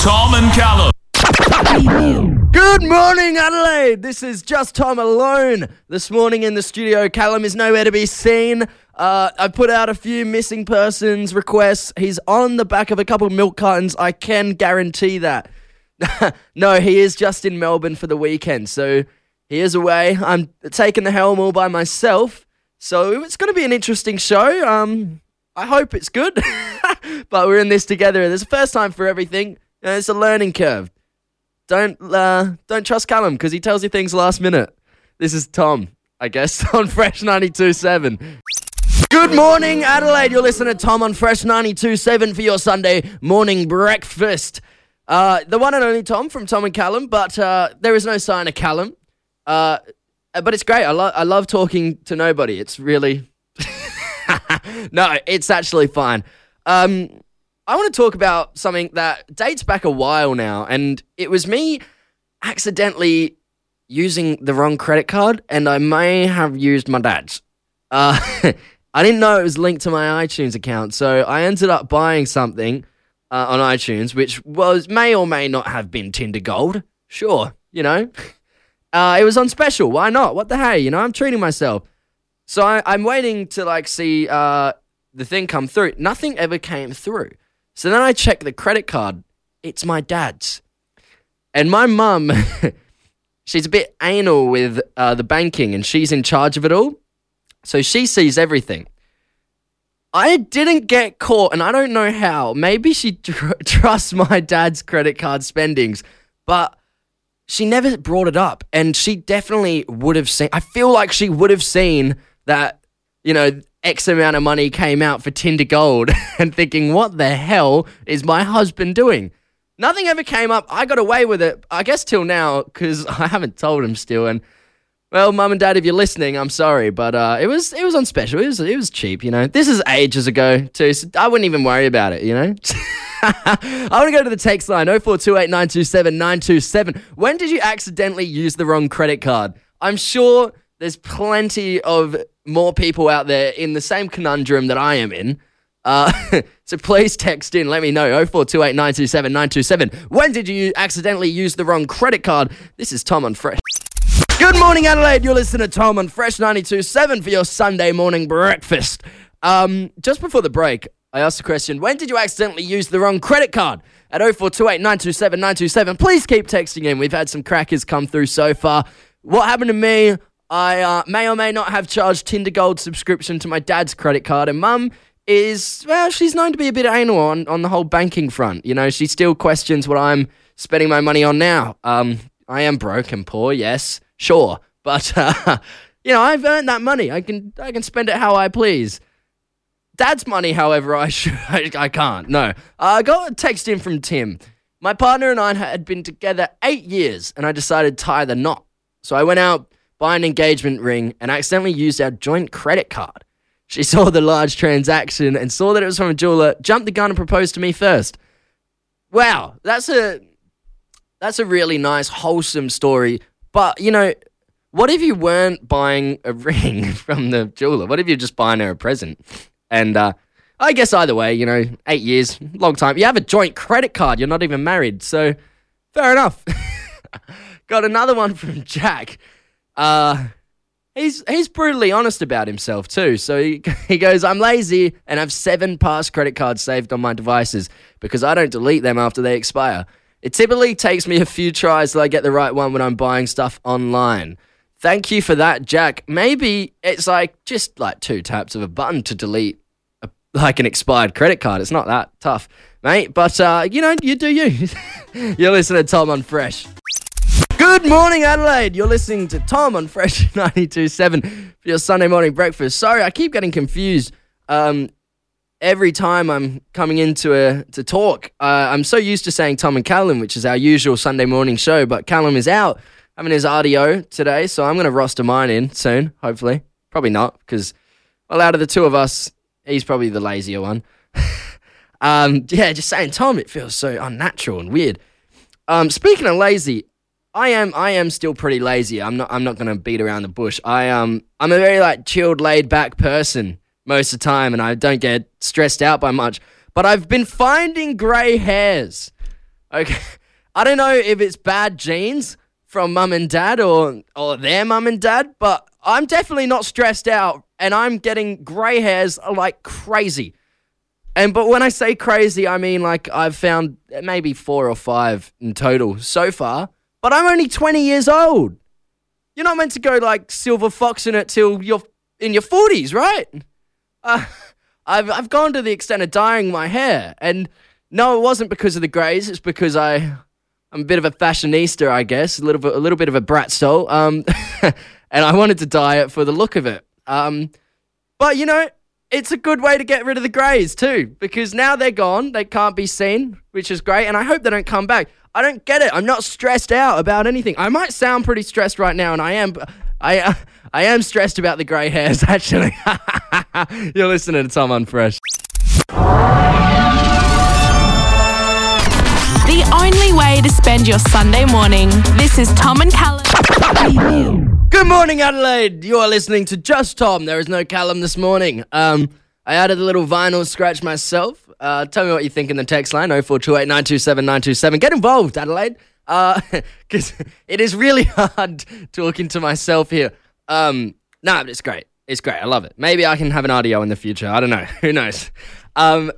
Tom and Callum. Good morning, Adelaide. This is just Tom alone. This morning in the studio, Callum is nowhere to be seen. Uh, I put out a few missing persons requests. He's on the back of a couple milk cartons. I can guarantee that. no, he is just in Melbourne for the weekend, so he is away. I'm taking the helm all by myself, so it's going to be an interesting show. Um, I hope it's good, but we're in this together. There's a first time for everything. It's a learning curve. Don't uh, don't trust Callum because he tells you things last minute. This is Tom, I guess, on Fresh 92.7. Good morning, Adelaide. You're listening to Tom on Fresh 92.7 for your Sunday morning breakfast. Uh, the one and only Tom from Tom and Callum, but uh, there is no sign of Callum. Uh, but it's great. I, lo- I love talking to nobody. It's really. no, it's actually fine. Um, I want to talk about something that dates back a while now, and it was me accidentally using the wrong credit card, and I may have used my dad's. Uh, I didn't know it was linked to my iTunes account, so I ended up buying something uh, on iTunes, which was may or may not have been Tinder Gold. Sure, you know, uh, it was on special. Why not? What the hey? You know, I'm treating myself. So I, I'm waiting to like see uh, the thing come through. Nothing ever came through. So then I check the credit card. It's my dad's. And my mum, she's a bit anal with uh, the banking and she's in charge of it all. So she sees everything. I didn't get caught and I don't know how. Maybe she tr- trusts my dad's credit card spendings, but she never brought it up. And she definitely would have seen, I feel like she would have seen that, you know, X amount of money came out for Tinder Gold and thinking, what the hell is my husband doing? Nothing ever came up. I got away with it, I guess, till now, because I haven't told him still. And well, mum and dad, if you're listening, I'm sorry, but uh, it was it was on special. It was it was cheap, you know. This is ages ago too, so I wouldn't even worry about it, you know. I want to go to the text line 0428927927. When did you accidentally use the wrong credit card? I'm sure there's plenty of more people out there in the same conundrum that I am in. Uh, so please text in, let me know 0428927927. When did you accidentally use the wrong credit card? This is Tom on Fresh. Good morning, Adelaide. You're listening to Tom on Fresh 92.7 for your Sunday morning breakfast. Um, just before the break, I asked the question, when did you accidentally use the wrong credit card? At 0428 927 927. Please keep texting in. We've had some crackers come through so far. What happened to me? I uh, may or may not have charged Tinder Gold subscription to my dad's credit card, and mum is, well, she's known to be a bit anal on, on the whole banking front. You know, she still questions what I'm spending my money on now. Um, I am broke and poor, yes sure, but uh, you know I've earned that money. I can I can spend it how I please. Dad's money, however, I should I, I can't. No, uh, I got a text in from Tim. My partner and I had been together eight years, and I decided to tie the knot. So I went out, buy an engagement ring, and accidentally used our joint credit card. She saw the large transaction and saw that it was from a jeweler, jumped the gun and proposed to me first. Wow, that's a that's a really nice, wholesome story but, you know, what if you weren't buying a ring from the jeweler? What if you're just buying her a present? And uh, I guess either way, you know, eight years, long time. You have a joint credit card. You're not even married. So fair enough. Got another one from Jack. Uh, he's he's brutally honest about himself too. So he, he goes, I'm lazy and I've seven past credit cards saved on my devices because I don't delete them after they expire. It typically takes me a few tries till I get the right one when I'm buying stuff online. Thank you for that, Jack. Maybe it's like just like two taps of a button to delete a, like an expired credit card. It's not that tough, mate. But uh, you know, you do you. You're listening to Tom on Fresh. Good morning, Adelaide. You're listening to Tom on Fresh 92.7 for your Sunday morning breakfast. Sorry, I keep getting confused. Um, every time I'm coming into a to talk, uh, I'm so used to saying Tom and Callum, which is our usual Sunday morning show, but Callum is out having his RDO today, so I'm going to roster mine in soon, hopefully. Probably not, because, well, out of the two of us, he's probably the lazier one. um, yeah, just saying Tom, it feels so unnatural and weird. Um, speaking of lazy, I am I am still pretty lazy. I'm not I'm not gonna beat around the bush. I um I'm a very like chilled, laid back person most of the time and I don't get stressed out by much. But I've been finding grey hairs. Okay. I don't know if it's bad genes from mum and dad or or their mum and dad, but I'm definitely not stressed out and I'm getting grey hairs like crazy. And but when I say crazy, I mean like I've found maybe 4 or 5 in total so far, but I'm only 20 years old. You're not meant to go like silver foxing it till you're in your 40s, right? Uh, I've I've gone to the extent of dyeing my hair and no, it wasn't because of the greys. It's because I, I'm a bit of a fashionista, I guess, a little bit, a little bit of a brat soul. Um, and I wanted to dye it for the look of it. Um, but you know, it's a good way to get rid of the greys too, because now they're gone. They can't be seen, which is great. And I hope they don't come back. I don't get it. I'm not stressed out about anything. I might sound pretty stressed right now, and I am. I uh, I am stressed about the grey hairs. Actually, you're listening to Tom on Fresh. The only way to spend your Sunday morning. This is Tom and Callum. Good morning, Adelaide. You are listening to Just Tom. There is no Callum this morning. Um, I added a little vinyl scratch myself. Uh, tell me what you think in the text line 0428 927 927. Get involved, Adelaide. Because uh, it is really hard talking to myself here. Um, no, but it's great. It's great. I love it. Maybe I can have an audio in the future. I don't know. Who knows? Um,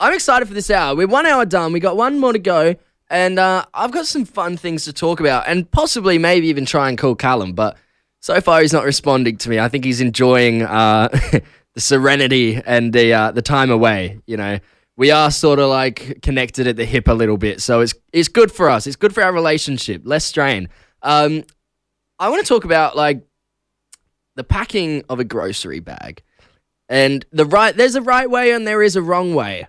I'm excited for this hour. We're one hour done. We got one more to go. And uh, I've got some fun things to talk about and possibly maybe even try and call Callum. But so far, he's not responding to me. I think he's enjoying uh, the serenity and the, uh, the time away. You know, we are sort of like connected at the hip a little bit. So it's, it's good for us. It's good for our relationship. Less strain. Um, I want to talk about like the packing of a grocery bag. And the right, there's a right way and there is a wrong way.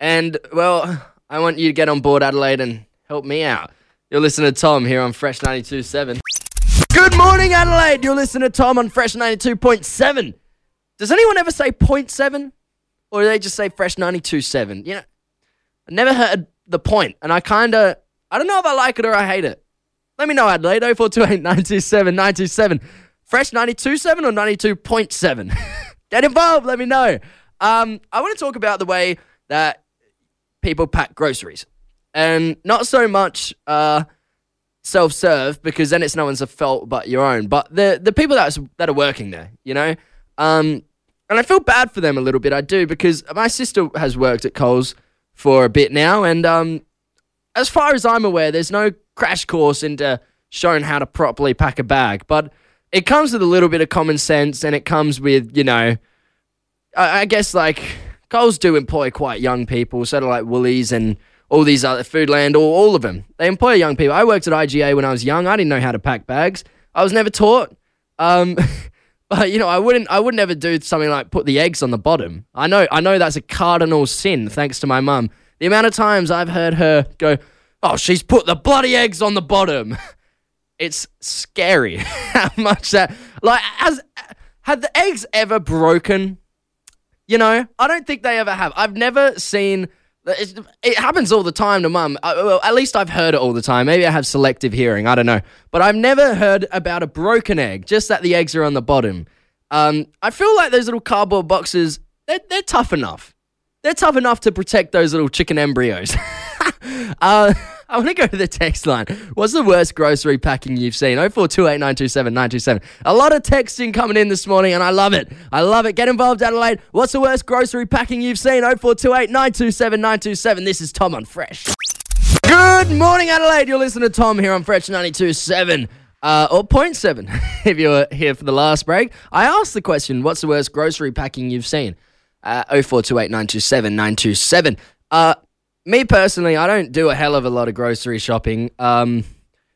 And, well, I want you to get on board, Adelaide, and help me out. You're listening to Tom here on Fresh 92.7. Good morning, Adelaide. You're listening to Tom on Fresh 92.7. Does anyone ever say 0.7? Or do they just say Fresh 92.7? You know, I never heard the point, and I kind of, I don't know if I like it or I hate it. Let me know, Adelaide. 0428 927 927. Fresh 92.7 or 92.7? Get involved. Let me know. Um, I want to talk about the way that people pack groceries. And not so much uh, self serve because then it's no one's fault but your own. But the the people that that are working there, you know, um, and I feel bad for them a little bit. I do because my sister has worked at Coles for a bit now, and um, as far as I'm aware, there's no crash course into showing how to properly pack a bag. But it comes with a little bit of common sense, and it comes with you know, I, I guess like Coles do employ quite young people, sort of like Woolies and all these other Foodland, or all of them. They employ young people. I worked at IGA when I was young. I didn't know how to pack bags. I was never taught. Um, but you know, I wouldn't. I would never do something like put the eggs on the bottom. I know. I know that's a cardinal sin. Thanks to my mum. The amount of times I've heard her go, "Oh, she's put the bloody eggs on the bottom." It's scary how much that like has had the eggs ever broken you know, I don't think they ever have. I've never seen. It happens all the time to mum. Well, at least I've heard it all the time. Maybe I have selective hearing. I don't know. But I've never heard about a broken egg, just that the eggs are on the bottom. Um, I feel like those little cardboard boxes, they're, they're tough enough. They're tough enough to protect those little chicken embryos. uh, I want to go to the text line. What's the worst grocery packing you've seen? 0428 A lot of texting coming in this morning, and I love it. I love it. Get involved, Adelaide. What's the worst grocery packing you've seen? 0428 This is Tom on Fresh. Good morning, Adelaide. You're listening to Tom here on Fresh 92.7. Uh, or 0.7 if you were here for the last break. I asked the question, what's the worst grocery packing you've seen? Uh, 0428 Uh, me personally, I don't do a hell of a lot of grocery shopping. Um,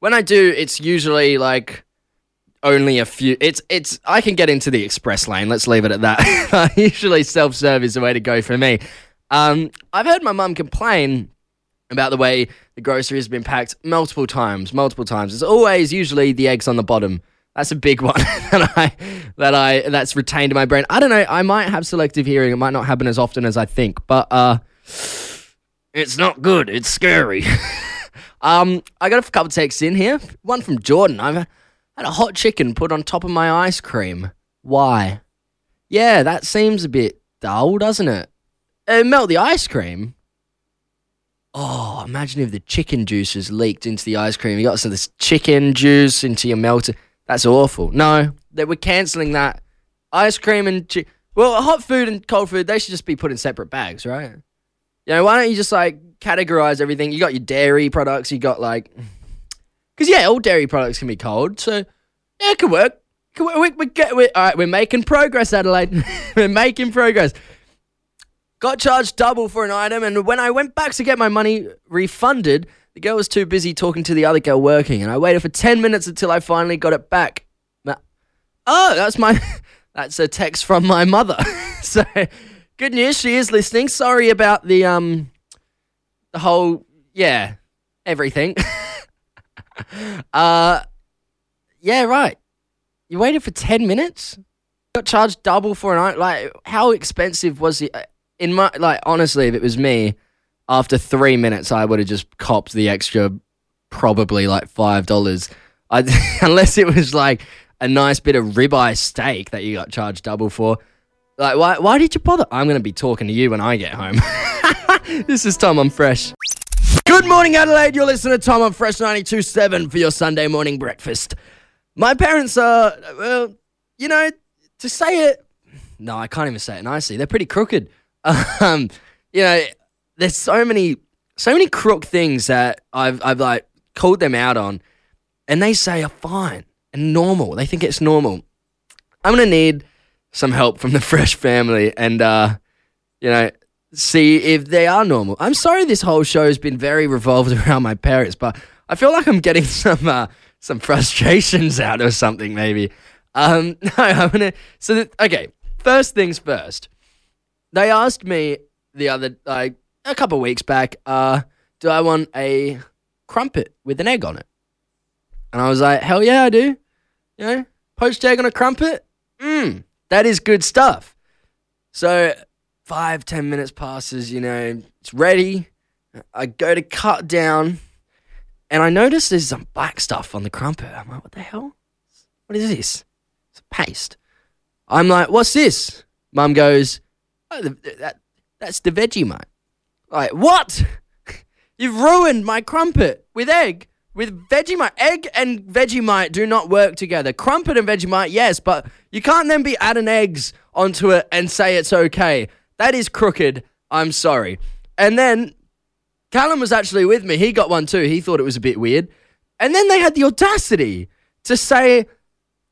when I do, it's usually like only a few. It's it's. I can get into the express lane. Let's leave it at that. usually, self serve is the way to go for me. Um, I've heard my mum complain about the way the grocery has been packed multiple times. Multiple times. It's always usually the eggs on the bottom. That's a big one that I that I that's retained in my brain. I don't know. I might have selective hearing. It might not happen as often as I think, but uh it's not good. It's scary. um, I got a couple texts in here. One from Jordan. I've had a hot chicken put on top of my ice cream. Why? Yeah, that seems a bit dull, doesn't it? It melt the ice cream. Oh, imagine if the chicken juice leaked into the ice cream. You got some of this chicken juice into your melted. That's awful. No, that we're cancelling that. Ice cream and chi- well, hot food and cold food they should just be put in separate bags, right? You know, why don't you just like categorize everything? You got your dairy products. You got like, because yeah, all dairy products can be cold. So yeah, it could work. Work. We, we get, we, all right, we're making progress, Adelaide. we're making progress got charged double for an item, and when I went back to get my money refunded, the girl was too busy talking to the other girl working, and I waited for 10 minutes until I finally got it back. Oh, that's my. That's a text from my mother. so, good news, she is listening. Sorry about the um, the whole yeah, everything. uh, yeah, right. You waited for 10 minutes. Got charged double for an. Like, how expensive was it? in my like honestly, if it was me, after three minutes, I would have just copped the extra, probably like five dollars. I unless it was like a nice bit of ribeye steak that you got charged double for. Like, why? Why did you bother? I'm gonna be talking to you when I get home. this is Tom on Fresh. Good morning, Adelaide. You're listening to Tom on Fresh 92.7 for your Sunday morning breakfast. My parents are, well, you know, to say it, no, I can't even say it nicely. They're pretty crooked. Um, you know, there's so many, so many crook things that I've, I've like called them out on, and they say are fine and normal. They think it's normal. I'm gonna need some help from the Fresh family, and uh, you know, see if they are normal. I'm sorry this whole show has been very revolved around my parents, but I feel like I'm getting some uh, some frustrations out or something maybe. Um, no, I'm gonna. So okay, first things first. They asked me the other like a couple weeks back, uh, do I want a crumpet with an egg on it? And I was like, hell yeah, I do. You know, poached egg on a crumpet. Mmm, that is good stuff. So five, ten minutes passes, you know, it's ready. I go to cut down and I notice there's some black stuff on the crumpet. I'm like, what the hell? What is this? It's a paste. I'm like, what's this? Mum goes, oh, that, that's the Vegemite. Like, what? You've ruined my crumpet with egg. With Vegemite, egg and Vegemite do not work together. Crumpet and Vegemite, yes, but you can't then be adding eggs onto it and say it's okay. That is crooked. I'm sorry. And then Callum was actually with me. He got one too. He thought it was a bit weird. And then they had the audacity to say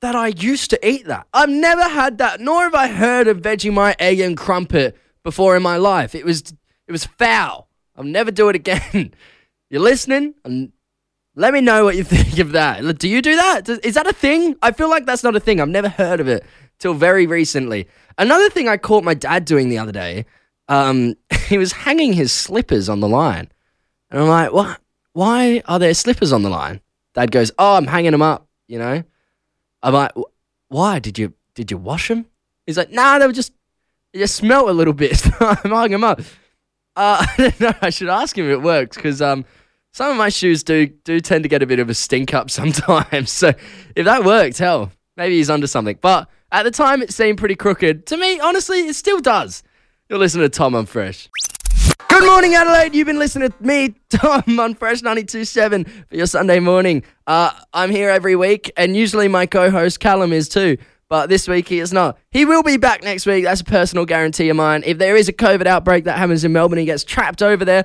that I used to eat that. I've never had that, nor have I heard of Vegemite, egg, and crumpet before in my life. It was it was foul. I'll never do it again. You're listening? And let me know what you think of that. Do you do that? Is that a thing? I feel like that's not a thing. I've never heard of it till very recently. Another thing I caught my dad doing the other day, um, he was hanging his slippers on the line. And I'm like, what? Why are there slippers on the line? Dad goes, oh, I'm hanging them up, you know? I'm like, why? Did you did you wash them? He's like, nah, they were just, they just smelt a little bit. So I'm hanging them up. Uh, I don't know. I should ask him if it works because um, some of my shoes do do tend to get a bit of a stink up sometimes. So if that worked, hell, maybe he's under something. But at the time, it seemed pretty crooked. To me, honestly, it still does. You're listening to Tom on Fresh. Good morning, Adelaide. You've been listening to me, Tom, on Fresh 92.7 for your Sunday morning. Uh, I'm here every week, and usually my co-host Callum is too. But this week he is not. He will be back next week. That's a personal guarantee of mine. If there is a COVID outbreak that happens in Melbourne, he gets trapped over there.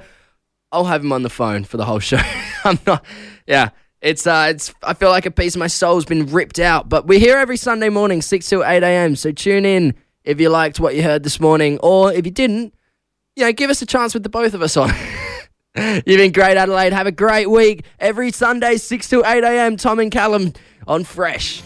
I'll have him on the phone for the whole show. I'm not. Yeah, it's uh, it's. I feel like a piece of my soul's been ripped out. But we're here every Sunday morning, six till eight a.m. So tune in if you liked what you heard this morning, or if you didn't, you know, give us a chance with the both of us on. You've been great, Adelaide. Have a great week. Every Sunday, 6 till 8 a.m., Tom and Callum on Fresh.